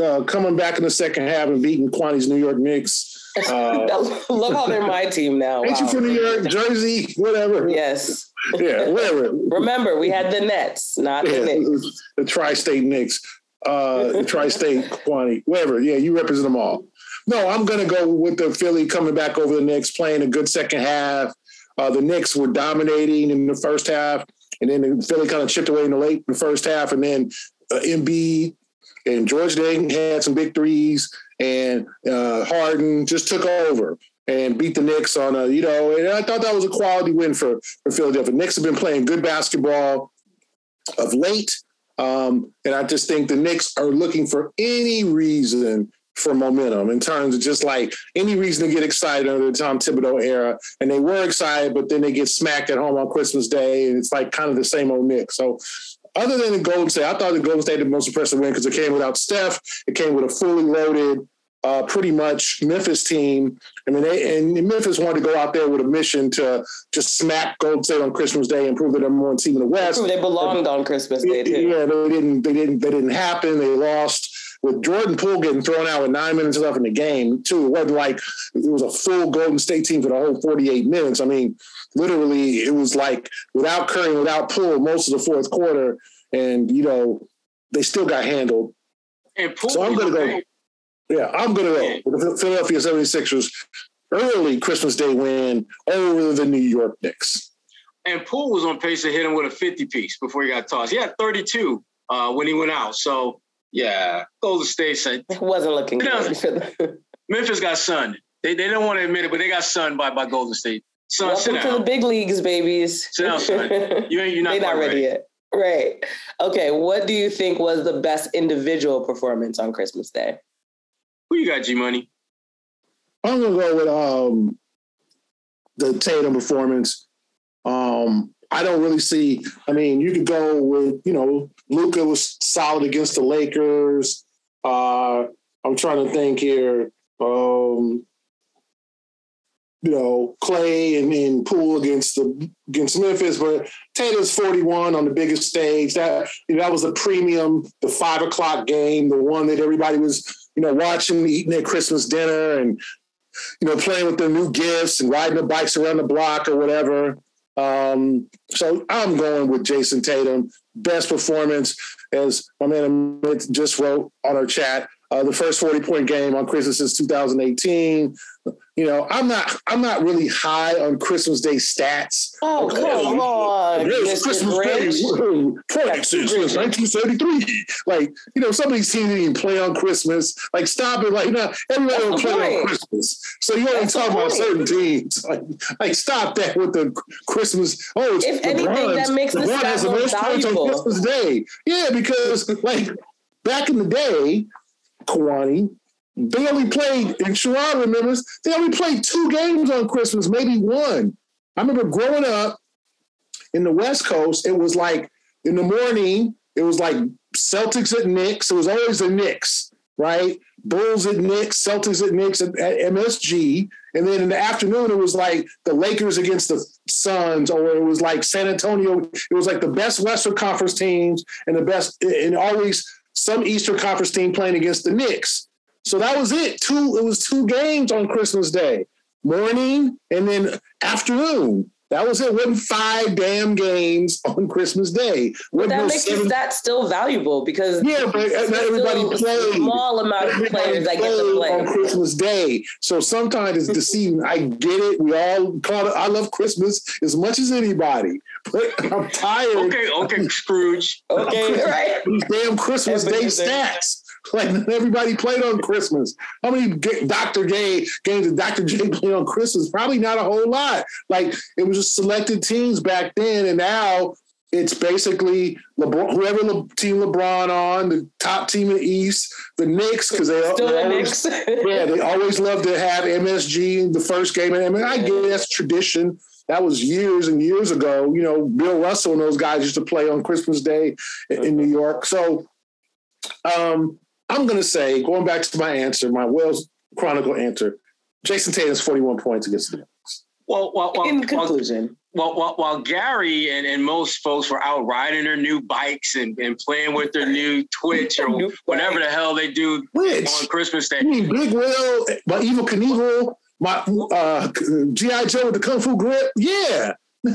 Speaker 3: uh, coming back in the second half and beating Kwani's New York Knicks.
Speaker 1: Uh, Love how they're my team now.
Speaker 3: Ain't wow. you from New York, Jersey, whatever?
Speaker 1: Yes.
Speaker 3: Yeah, whatever.
Speaker 1: Remember, we had the Nets, not yeah, the Knicks.
Speaker 3: The tri-state Knicks, uh, the tri-state Kwani, whatever. Yeah, you represent them all. No, I'm going to go with the Philly coming back over the Knicks, playing a good second half. Uh, the Knicks were dominating in the first half, and then the Philly kind of chipped away in the late the first half, and then uh, Embiid and George Dayton had some big threes and uh, Harden just took over and beat the Knicks on a, you know, and I thought that was a quality win for, for Philadelphia. Knicks have been playing good basketball of late. Um, and I just think the Knicks are looking for any reason for momentum in terms of just like any reason to get excited under the Tom Thibodeau era. And they were excited, but then they get smacked at home on Christmas Day. And it's like kind of the same old Knicks. So other than the Golden State, I thought the Golden State the most impressive win because it came without Steph. It came with a fully loaded uh, pretty much Memphis team. I mean, they, and Memphis wanted to go out there with a mission to just smack Golden State on Christmas Day and prove that number one team in the West.
Speaker 1: They belonged on Christmas Day too.
Speaker 3: Yeah, they didn't. They didn't. They didn't happen. They lost with Jordan Poole getting thrown out with nine minutes left in the game. Too, it wasn't like it was a full Golden State team for the whole forty-eight minutes. I mean, literally, it was like without Curry, without Poole, most of the fourth quarter, and you know they still got handled.
Speaker 2: And Poole,
Speaker 3: so I'm going to go. Yeah, I'm going to go with the Philadelphia 76ers early Christmas Day win over the New York Knicks.
Speaker 2: And Poole was on pace to hit him with a 50 piece before he got tossed. He had 32 uh, when he went out. So, yeah, Golden State said.
Speaker 1: It wasn't looking good.
Speaker 2: Memphis got sunned. They, they don't want to admit it, but they got sunned by, by Golden State.
Speaker 1: Son, Welcome to the big leagues, babies.
Speaker 2: Sit down, son. You ain't, you're not,
Speaker 1: not ready,
Speaker 2: ready
Speaker 1: yet. Right. Okay. What do you think was the best individual performance on Christmas Day?
Speaker 2: Who you got, G Money?
Speaker 3: I'm gonna go with um the Tatum performance. Um, I don't really see. I mean, you could go with you know Luka was solid against the Lakers. Uh, I'm trying to think here. Um, you know, Klay and, and Poole against the against Memphis, but Tatum's 41 on the biggest stage. That you know, that was the premium, the five o'clock game, the one that everybody was, you know, watching, eating their Christmas dinner and you know, playing with their new gifts and riding the bikes around the block or whatever. Um, so I'm going with Jayson Tatum. Best performance, as my man just wrote on our chat, uh, the first 40 point game on Christmas since 2018 you know, I'm not I'm not really high on Christmas Day stats.
Speaker 1: Oh, come on.
Speaker 3: Christmas Day points since 1933. Like, you know, some of these teams didn't even play on Christmas. Like, stop it. Like, you know, everybody will play point. on Christmas. So you only talk about certain teams. Like, like, stop that with the Christmas. Oh, it's
Speaker 1: if anything, Bronze. that makes the LeBron has the most points on
Speaker 3: Christmas Day. Yeah, because like back in the day, Kwani, they only played, and Sherrod remembers, they only played two games on Christmas, maybe one. I remember growing up in the West Coast, it was like in the morning, it was like Celtics at Knicks. It was always the Knicks, right? Bulls at Knicks, Celtics at Knicks at, at MSG. And then in the afternoon, it was like the Lakers against the Suns, or it was like San Antonio. It was like the best Western Conference teams and the best, and always some Eastern Conference team playing against the Knicks. So that was it. Two, it was two games on Christmas Day, morning and then afternoon. That was it. Wasn't five damn games on Christmas Day.
Speaker 1: But that makes seven... that still valuable because
Speaker 3: yeah, but uh, not everybody played.
Speaker 1: Small amount of players that get to play
Speaker 3: on Christmas Day. So sometimes it's deceiving. I get it. We all call it. I love Christmas as much as anybody, but I'm tired.
Speaker 2: Okay, okay, Scrooge.
Speaker 1: Okay, right.
Speaker 3: These damn Christmas Day stats. Like everybody played on Christmas. How many Dr. J games did Dr. J play on Christmas? Probably not a whole lot. Like it was just selected teams back then, and now it's basically LeBron, whoever Le, team LeBron on the top team in the East, the Knicks, because they,
Speaker 1: Still
Speaker 3: they
Speaker 1: always,
Speaker 3: yeah, they always love to have MSG in the first game. And I mean, I that's tradition. That was years and years ago. You know, Bill Russell and those guys used to play on Christmas Day in New York. So, um, I'm going to say, going back to my answer, my Wells Chronicle answer, Jayson Tatum's 41 points against the Knicks.
Speaker 2: Well, well, well
Speaker 1: in conclusion.
Speaker 2: Well, while, while Gary and, and most folks were out riding their new bikes and, and playing with their new Twitch or whatever the hell they do Twitch. on Christmas Day.
Speaker 3: You mean Big Will, my Evel Knievel, my uh, G.I. Joe with the Kung Fu grip? Yeah.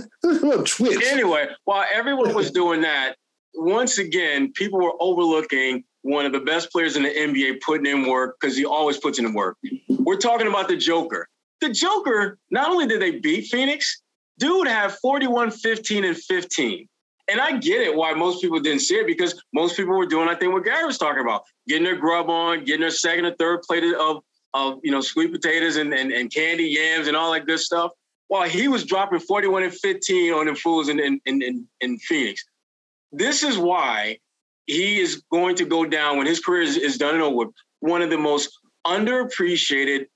Speaker 3: Twitch.
Speaker 2: Anyway, while everyone was doing that, once again, people were overlooking one of the best players in the NBA putting in work because he always puts in work. We're talking about the Joker. The Joker, not only did they beat Phoenix, dude had 41, 15, and 15. And I get it why most people didn't see it because most people were doing, I think, what Gary was talking about, getting their grub on, getting their second or third plate of, of you know, sweet potatoes and, and, and candy yams and all that good stuff. While he was dropping 41 and 15 on the fools in, in, in, in Phoenix. This is why he is going to go down when his career is, is done and over. One of the most underappreciated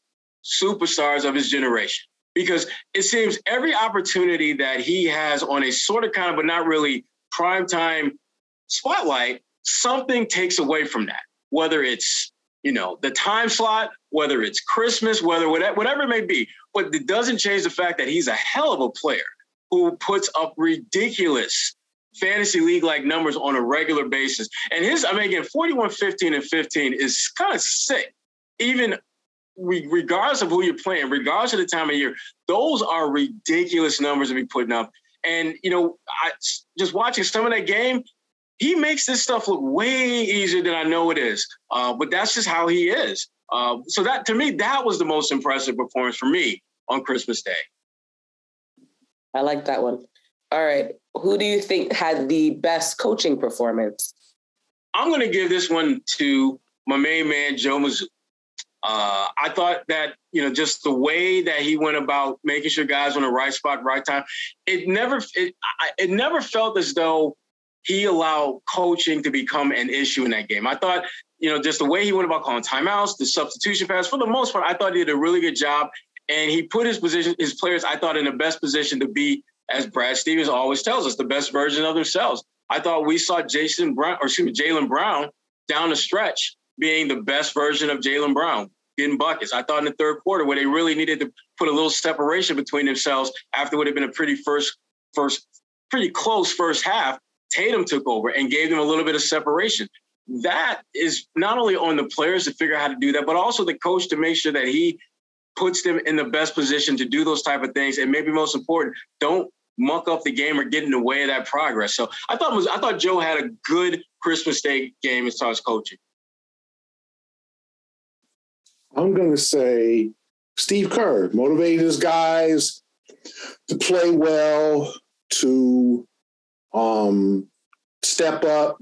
Speaker 2: superstars of his generation because it seems every opportunity that he has on a sort of kind of but not really prime time spotlight something takes away from that whether it's you know, the time slot, whether it's Christmas, whether whatever it may be. But it doesn't change the fact that he's a hell of a player who puts up ridiculous fantasy league like numbers on a regular basis. And his, I mean, again, 41, 15, and 15 is kind of sick. Even regardless of who you're playing, regardless of the time of year, those are ridiculous numbers to be putting up. And, you know, I, just watching some of that game, he makes this stuff look way easier than I know it is. Uh, but that's just how he is. Uh, so that to me, that was the most impressive performance for me on Christmas Day.
Speaker 1: I like that one. All right. Who do you think had the best coaching performance?
Speaker 2: I'm going to give this one to my main man, Joe Mazzulla. Uh, I thought that you know just the way that he went about making sure guys were in the right spot, right time. It never it, it never felt as though he allowed coaching to become an issue in that game. I thought you know just the way he went about calling timeouts, the substitution pass. For the most part, I thought he did a really good job, and he put his position his players I thought in the best position to be, as Brad Stevens always tells us, the best version of themselves. I thought we saw Jason Brown or excuse me Jaylen Brown down the stretch being the best version of Jaylen Brown, getting buckets. I thought in the third quarter where they really needed to put a little separation between themselves after what had been a pretty first, first, pretty close first half, Tatum took over and gave them a little bit of separation. That is not only on the players to figure out how to do that, but also the coach to make sure that he puts them in the best position to do those type of things. And maybe most important, don't muck up the game or get in the way of that progress. So I thought was I thought Joe had a good Christmas Day game as far as coaching.
Speaker 3: I'm going to say Steve Kerr motivated his guys to play well, to um, step up,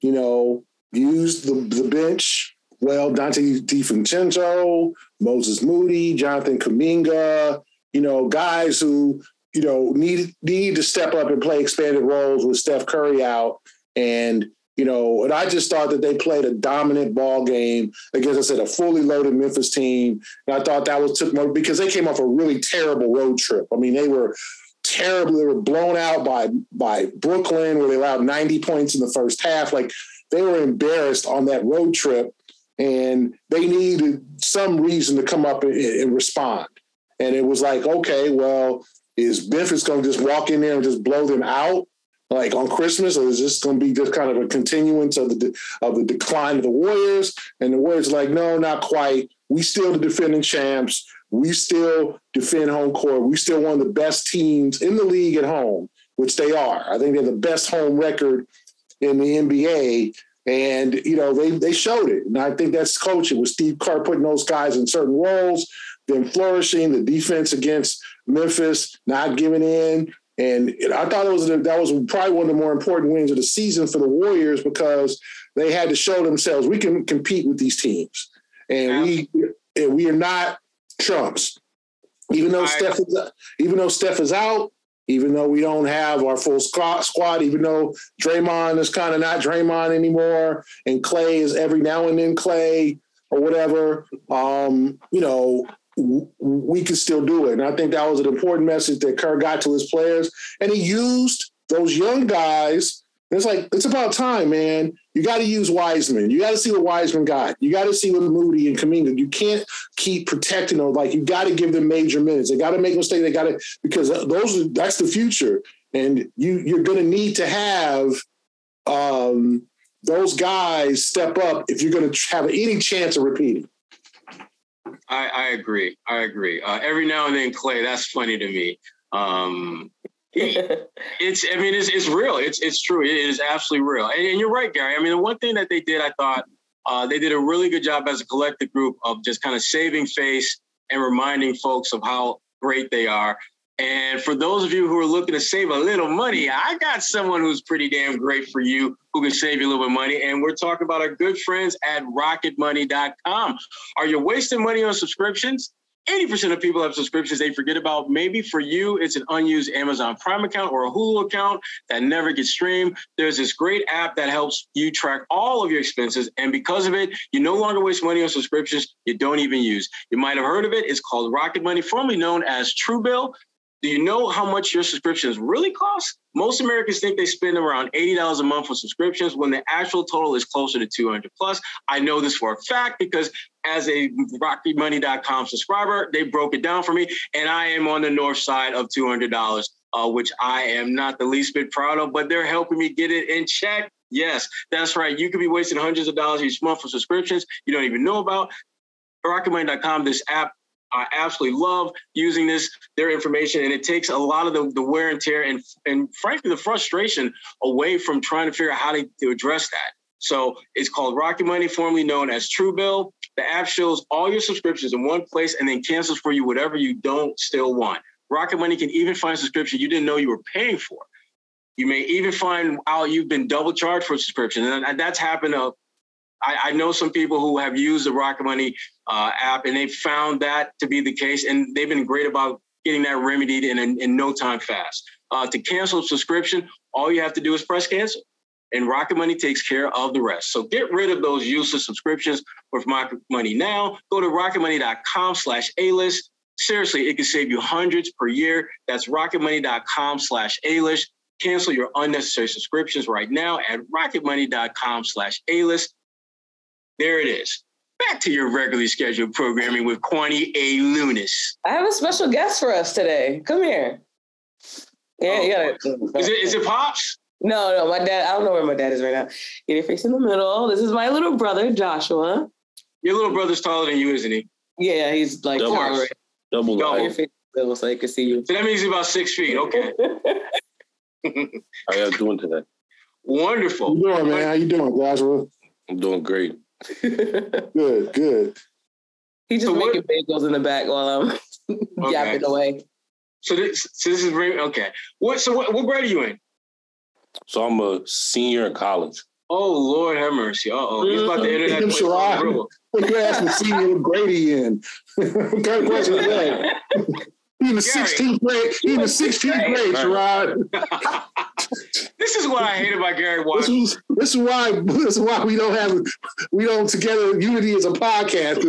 Speaker 3: you know, use the, the bench well. Donte DiVincenzo, Moses Moody, Jonathan Kuminga, you know, guys who, you know, need need to step up and play expanded roles with Steph Curry out. And you know, and I just thought that they played a dominant ball game against, I said, a fully loaded Memphis team. And I thought that was took more because they came off a really terrible road trip. I mean, they were terrible. They were blown out by by Brooklyn, where they allowed 90 points in the first half. Like they were embarrassed on that road trip, and they needed some reason to come up and, and respond. And it was like, okay, well, is Memphis going to just walk in there and just blow them out? like on Christmas, or is this going to be just kind of a continuance of the of the decline of the Warriors? And the Warriors like, no, not quite. We still the defending champs. We still defend home court. We still one of the best teams in the league at home, which they are. I think they're the best home record in the NBA. And you know they they showed it, and I think that's coaching with Steve Kerr putting those guys in certain roles, then flourishing the defense against Memphis, not giving in, and I thought it was that was probably one of the more important wins of the season for the Warriors because they had to show themselves we can compete with these teams, and we and we are not trumps. Even though I, Steph is even though Steph is out, even though we don't have our full squad, squad even though Draymond is kind of not Draymond anymore, and Klay is every now and then Klay or whatever. Um, you know, we can still do it. And I think that was an important message that Kerr got to his players. And he used those young guys. It's like, it's about time, man. You got to use Wiseman. You got to see what Wiseman got. You got to see what Moody and Kuminga. You can't keep protecting them. Like, you got to give them major minutes. They got to make mistakes. They got to, because those that's the future. And you, you're going to need to have um, those guys step up if you're going to have any chance of repeating.
Speaker 2: I, I agree. I agree. Uh, every now and then, Klay, that's funny to me. Um, it's, I mean, it's, it's real. It's, it's true. It is absolutely real. And, and, you're right, Gary. I mean, the one thing that they did, I thought uh, they did a really good job as a collective group of just kind of saving face and reminding folks of how great they are. And for those of you who are looking to save a little money, I got someone who's pretty damn great for you who can save you a little bit of money. And we're talking about our good friends at rocketmoney.com. Are you wasting money on subscriptions? 80% of people have subscriptions they forget about. Maybe for you, it's an unused Amazon Prime account or a Hulu account that never gets streamed. There's this great app that helps you track all of your expenses. And because of it, you no longer waste money on subscriptions you don't even use. You might have heard of it. It's called Rocket Money, formerly known as Truebill. Do you know how much your subscriptions really cost? Most Americans think they spend around $80 a month for subscriptions when the actual total is closer to 200 plus. I know this for a fact because as a rocketmoney.com subscriber, they broke it down for me and I am on the north side of $200, uh, which I am not the least bit proud of, but they're helping me get it in check. Yes, that's right. You could be wasting hundreds of dollars each month for subscriptions you don't even know about. RocketMoney.com, this app I absolutely love using this, their information, and it takes a lot of the, the wear and tear and, and frankly, the frustration away from trying to figure out how to, to address that. So it's called Rocket Money, formerly known as Truebill. The app shows all your subscriptions in one place and then cancels for you whatever you don't still want. Rocket Money can even find a subscription you didn't know you were paying for. You may even find out you've been double charged for a subscription. And that's happened I, I, know some people who have used the Rocket Money uh, app and they found that to be the case, and they've been great about getting that remedied in, in, in no time fast. Uh, to cancel a subscription, all you have to do is press cancel, and Rocket Money takes care of the rest. So get rid of those useless subscriptions with Rocket Money now. Go to rocketmoney.com/slash A-list. Seriously, it can save you hundreds per year. That's rocketmoney.com/slash A-list. Cancel your unnecessary subscriptions right now at rocketmoney.com/a-list. There it is. Back to your regularly scheduled programming with Kwani A. Lunis.
Speaker 1: I have a special guest for us today. Come here. Yeah, oh, yeah.
Speaker 2: Is it is it Pops?
Speaker 1: No, no, my dad. I don't know where my dad is right now. Get your face in the middle. This is my little brother, Joshua.
Speaker 2: Your little brother,'s taller than you, isn't he?
Speaker 1: Yeah, he's like
Speaker 4: double. Double. double.
Speaker 1: Your face in so I can see you.
Speaker 2: So that means he's about six feet. Okay.
Speaker 4: How y'all doing today?
Speaker 2: Wonderful.
Speaker 3: How you doing, man? How you doing, Joshua?
Speaker 4: I'm doing great
Speaker 3: good, good.
Speaker 1: He just so making what, bagels in the back while I'm okay. yapping away.
Speaker 2: So this, so this is okay. What? So what, what grade are you in?
Speaker 4: So I'm a senior in college.
Speaker 2: Oh Lord, have mercy! Uh oh, he's about to enter that.
Speaker 3: Sherrod, what you asking senior Grady in? what kind of question is that? He in the sixteenth grade. He in the sixteenth grade, Sherrod.
Speaker 2: this is what I hate about Gary
Speaker 3: Washburn. This is, this is why this is why we don't have we don't together unity as a podcast.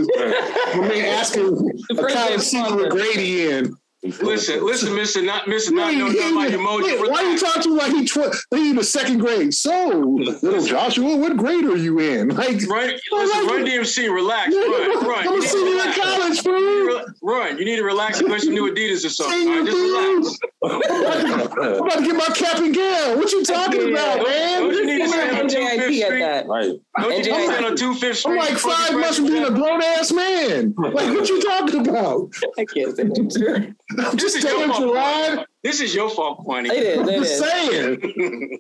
Speaker 3: We're asking a kind of secret Grady in.
Speaker 2: Listen, listen, Mister, not Mister, not know nothing about emoji.
Speaker 3: Wait, why are you talking to like he tw- he in the second grade? So, little Joshua, what grade are you in? Like,
Speaker 2: run, listen, like, run DMC, relax, run, run.
Speaker 3: I'm a senior in college, bro.
Speaker 2: Run, you need to relax and wear some new Adidas or something. Right, just relax.
Speaker 3: I'm about to get my cap and gown. What you talking about, man?
Speaker 2: Don't you need to stand on two fifth street? Right. Don't you need to stand on two fifth street?
Speaker 3: I'm like five months from being a grown ass man. Like, what you talking about?
Speaker 1: I can't say that.
Speaker 3: I'm just telling you, Rod.
Speaker 2: This is your fault, Kwani.
Speaker 1: It is.
Speaker 3: I'm just saying.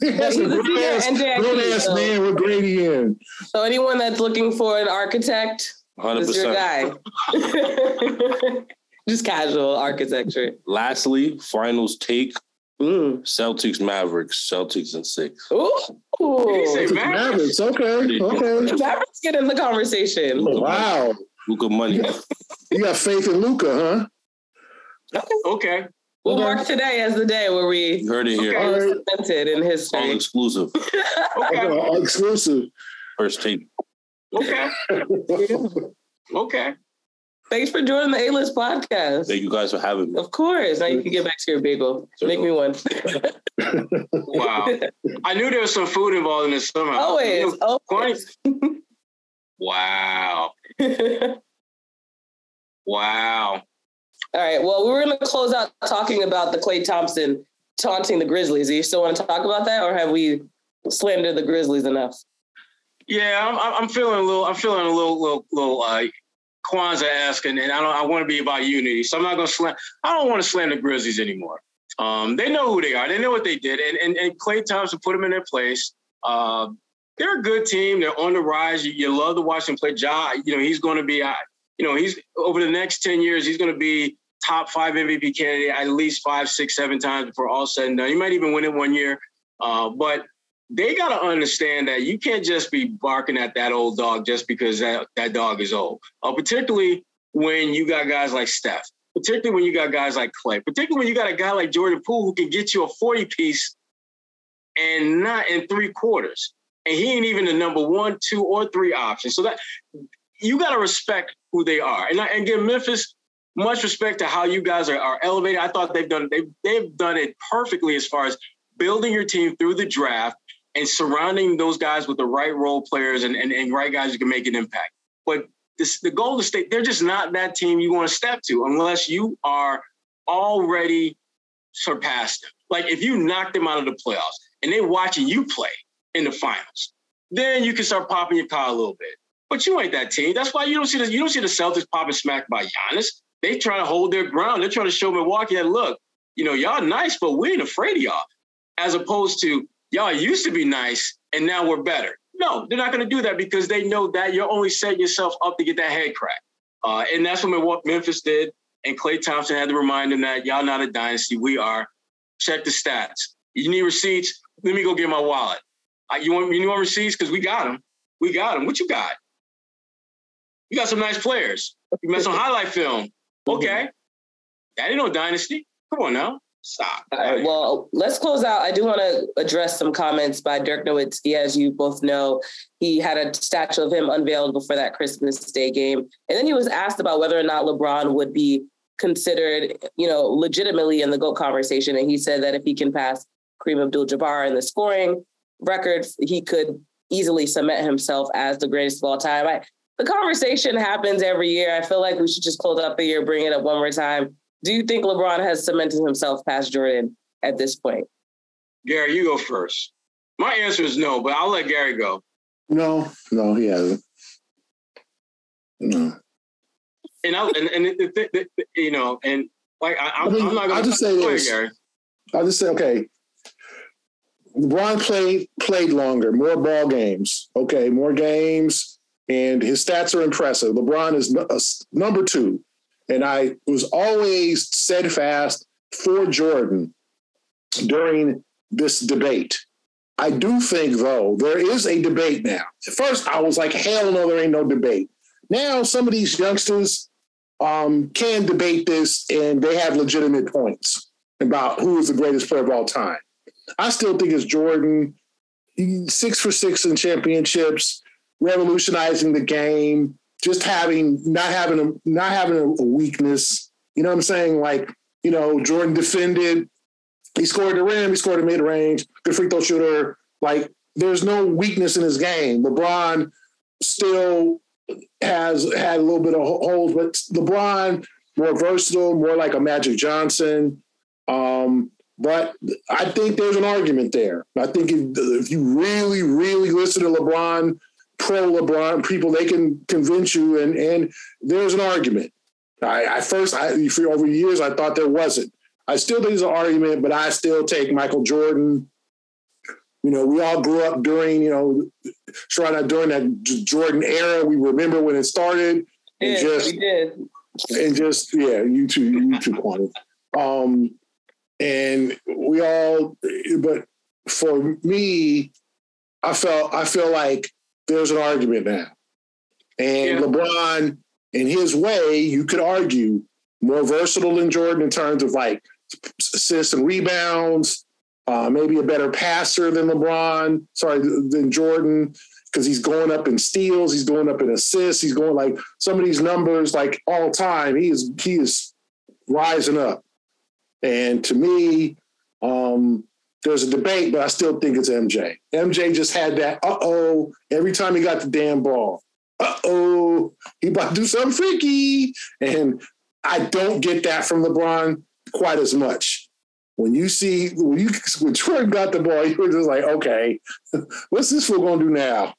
Speaker 3: That's a grown ass, grown ass so. man with Grady in.
Speaker 1: So anyone that's looking for an architect, 100%. this is your guy. just casual architecture.
Speaker 4: Lastly, finals take. Mm. Celtics, Mavericks, Celtics and six.
Speaker 1: Ooh,
Speaker 3: Ooh. Mavericks. Okay, okay.
Speaker 1: Mavericks get in the conversation.
Speaker 3: Oh, wow,
Speaker 4: Luka money.
Speaker 3: you got faith in Luka,
Speaker 2: huh? Okay.
Speaker 1: We'll okay. mark today as the day where we
Speaker 4: you heard it here.
Speaker 1: Okay. Cemented in history.
Speaker 4: All exclusive.
Speaker 3: okay. All exclusive.
Speaker 4: First team.
Speaker 2: Okay. okay.
Speaker 1: Thanks for joining the A-List podcast.
Speaker 4: Thank you guys for having me.
Speaker 1: Of course. Now you can get back to your bagel. Make me one.
Speaker 2: wow. I knew there was some food involved in this somehow.
Speaker 1: Always. You know, always.
Speaker 2: wow. wow.
Speaker 1: All right. Well, we were going to close out talking about the Klay Thompson taunting the Grizzlies. Do you still want to talk about that, or have we slandered the Grizzlies enough?
Speaker 2: Yeah, I'm, I'm feeling a little. I'm feeling a little, little, little uh, Kwanzaa asking, and I don't. I want to be about unity, so I'm not going to slam. I don't want to slam the Grizzlies anymore. Um, they know who they are. They know what they did, and and, and Klay Thompson put them in their place. Uh, they're a good team. They're on the rise. You, you love to watch them play. Ja, you know, he's going to be. Uh, you know, he's over the next ten years. He's going to be top five MVP candidate at least five, six, seven times before all said and done. You might even win it one year, uh, but they got to understand that you can't just be barking at that old dog just because that, that dog is old. Uh, particularly when you got guys like Steph, particularly when you got guys like Klay, particularly when you got a guy like Jordan Poole who can get you a 40 piece and not in three quarters. And he ain't even the number one, two, or three option. So that you got to respect who they are. And, and again, Memphis, much respect to how you guys are, are elevating. I thought they've done they've they've done it perfectly as far as building your team through the draft and surrounding those guys with the right role players and, and, and right guys who can make an impact. But this, the Golden State, they're just not that team you want to step to unless you are already surpassed them. Like if you knock them out of the playoffs and they're watching you play in the finals, then you can start popping your car a little bit. But you ain't that team. That's why you don't see the you don't see the Celtics popping smack by Giannis. They try to hold their ground. They're trying to show Milwaukee that look, you know, y'all nice, but we ain't afraid of y'all. As opposed to y'all used to be nice and now we're better. No, they're not going to do that because they know that you're only setting yourself up to get that head crack. Uh, and that's what Memphis did. And Klay Thompson had to remind them that y'all not a dynasty. We are. Check the stats. You need receipts? Let me go get my wallet. Uh, you want you want receipts? Because we got them. We got them. What you got? You got some nice players. You got some highlight film. Okay. That ain't no dynasty. Come on now. Stop.
Speaker 1: All right. Well, let's close out. I do want to address some comments by Dirk Nowitzki. As you both know, he had a statue of him unveiled before that Christmas Day game. And then he was asked about whether or not LeBron would be considered, you know, legitimately in the GOAT conversation. And he said that if he can pass Kareem Abdul Jabbar in the scoring record, he could easily cement himself as the greatest of all time. I, the conversation happens every year. I feel like we should just close up the year, bring it up one more time do you think LeBron has cemented himself past Jordan at this point?
Speaker 2: Gary, you go first. My answer is no, but I'll let Gary go.
Speaker 3: No, no, he hasn't. No.
Speaker 2: And I and, and it, it, it, you know, and like I, am not going.
Speaker 3: I'll just say this. Gary. I'll just say okay. LeBron played played longer, more ball games. Okay, more games, and his stats are impressive. LeBron is number two and I was always steadfast for Jordan during this debate. I do think, though, there is a debate now. At first, I was like, hell no, there ain't no debate. Now, some of these youngsters um, can debate this and they have legitimate points about who is the greatest player of all time. I still think it's Jordan, six for six in championships, revolutionizing the game, just having not having a not having a weakness. You know what I'm saying? Like, you know, Jordan defended, he scored the rim, he scored the mid range, good free throw shooter. Like, there's no weakness in his game. LeBron still has had a little bit of holes, but LeBron more versatile, more like a Magic Johnson. Um, but I think there's an argument there. I think if, if you really, really listen to LeBron pro LeBron people, they can convince you, and and there's an argument. I, I first, I, for over years, I thought there wasn't. I still think there's an argument, but I still take Michael Jordan. You know, we all grew up during, you know, to during that Jordan era. We remember when it started.
Speaker 1: And just, we did.
Speaker 3: And just, yeah, you too, you too, Quantum. Um, and we all, but for me, I felt, I feel like there's an argument now. And yeah. LeBron, in his way, you could argue more versatile than Jordan in terms of like assists and rebounds, uh, maybe a better passer than LeBron, sorry, than Jordan, because he's going up in steals, he's going up in assists, he's going like some of these numbers, like all time, he is he is rising up. And to me, um, there's a debate, but I still think it's MJ. MJ just had that, uh oh, every time he got the damn ball. Uh oh, he about to do something freaky. And I don't get that from LeBron quite as much. When you see, when you when Jordan got the ball, you were just like, okay, what's this fool gonna do now?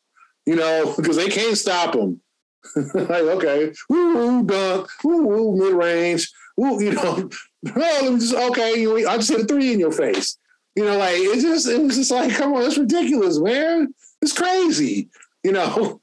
Speaker 3: You know, because they can't stop him. like, okay, woo woo dunk, woo woo mid range, woo, you know, oh, let me just okay, I just hit a three in your face. You know, like it just it was just like, come on, it's ridiculous, man. It's crazy. You know.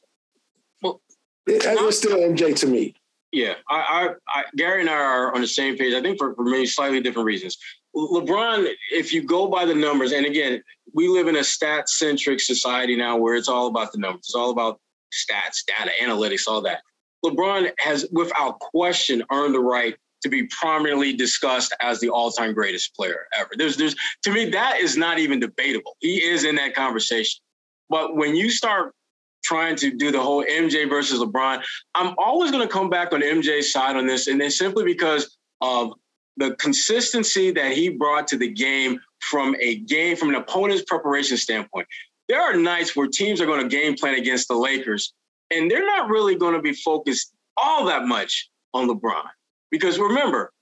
Speaker 3: Well, it, it was still MJ to me.
Speaker 2: Yeah, I, I, I, Gary and I are on the same page. I think for, for many slightly different reasons. LeBron, if you go by the numbers, and again, we live in a stat centric society now where it's all about the numbers. It's all about stats, data, analytics, all that. LeBron has, without question, earned the right to be prominently discussed as the all-time greatest player ever. There's, there's, to me, that is not even debatable. He is in that conversation. But when you start trying to do the whole MJ versus LeBron. I'm always going to come back on MJ's side on this, and it's simply because of the consistency that he brought to the game from a game, from an opponent's preparation standpoint. There are nights where teams are going to game plan against the Lakers, and they're not really going to be focused all that much on LeBron. Because remember,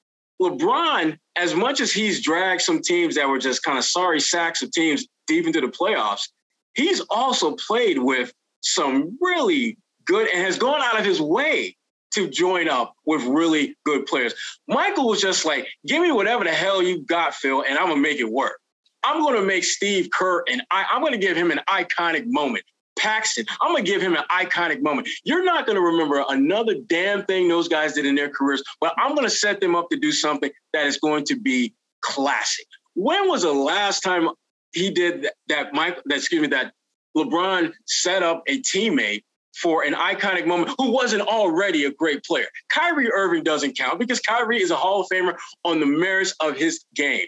Speaker 2: LeBron, as much as he's dragged some teams that were just kind of sorry sacks of teams deep into the playoffs, he's also played with some really good and has gone out of his way to join up with really good players. Michael was just like, give me whatever the hell you got, Phil, and I'm gonna make it work. I'm gonna make Steve Kerr and I, I'm gonna give him an iconic moment. Paxson, I'm gonna give him an iconic moment. You're not gonna remember another damn thing those guys did in their careers, but I'm gonna set them up to do something that is going to be classic. When was the last time he did that, that Mike, that excuse me, that LeBron set up a teammate for an iconic moment who wasn't already a great player. Kyrie Irving doesn't count because Kyrie is a Hall of Famer on the merits of his game.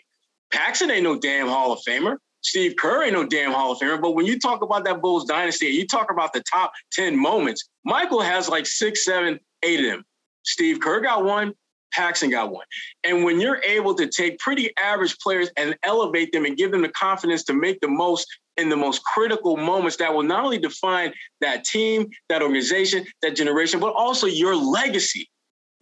Speaker 2: Paxson ain't no damn Hall of Famer. Steve Kerr ain't no damn Hall of Famer. But when you talk about that Bulls dynasty, you talk about the top 10 moments, Michael has like six, seven, eight of them. Steve Kerr got one. Paxson got one. And when you're able to take pretty average players and elevate them and give them the confidence to make the most in the most critical moments that will not only define that team, that organization, that generation, but also your legacy.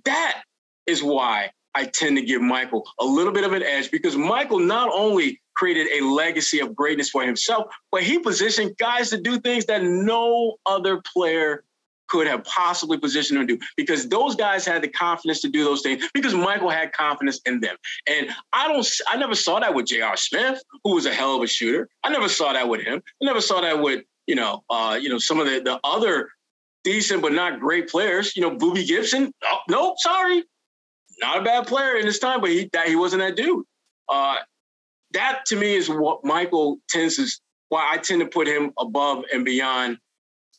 Speaker 2: That is why I tend to give Michael a little bit of an edge because Michael not only created a legacy of greatness for himself, but he positioned guys to do things that no other player could have possibly positioned him to do because those guys had the confidence to do those things because Michael had confidence in them. And I don't, I never saw that with J.R. Smith, who was a hell of a shooter. I never saw that with him. I never saw that with, you know, uh, you know, some of the, the other decent but not great players. You know, Boobie Gibson. Oh, nope, sorry, not a bad player in his time, but he that he wasn't that dude. Uh, that to me is what Michael tends to why I tend to put him above and beyond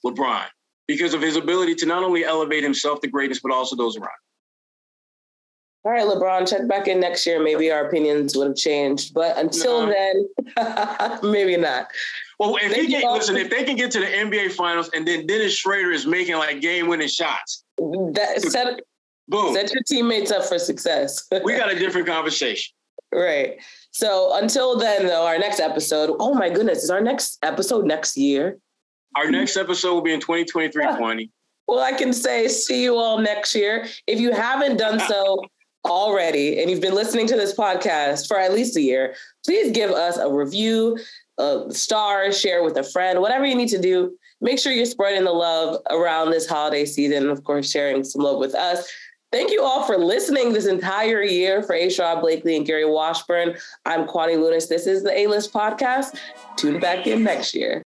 Speaker 2: LeBron because of his ability to not only elevate himself to greatness, but also those around.
Speaker 1: All right, LeBron, check back in next year. Maybe our opinions would have changed, but until no. then, maybe not.
Speaker 2: Well, if he can listen, if they can get to the NBA Finals, and then Dennis Schröder is making like game-winning shots,
Speaker 1: that set boom, set your teammates up for success.
Speaker 2: we got a different conversation.
Speaker 1: Right. So until then, though, our next episode. Oh my goodness, is our next episode next year?
Speaker 2: Our next episode will be in 2023 20.
Speaker 1: Well, I can say see you all next year. If you haven't done so already and you've been listening to this podcast for at least a year, please give us a review, a star, share with a friend, whatever you need to do. Make sure you're spreading the love around this holiday season. Of course, sharing some love with us. Thank you all for listening this entire year for. Sherrod Blakely and Gary Washburn. I'm Kwani Lunis. This is the A List Podcast. Tune back in next year.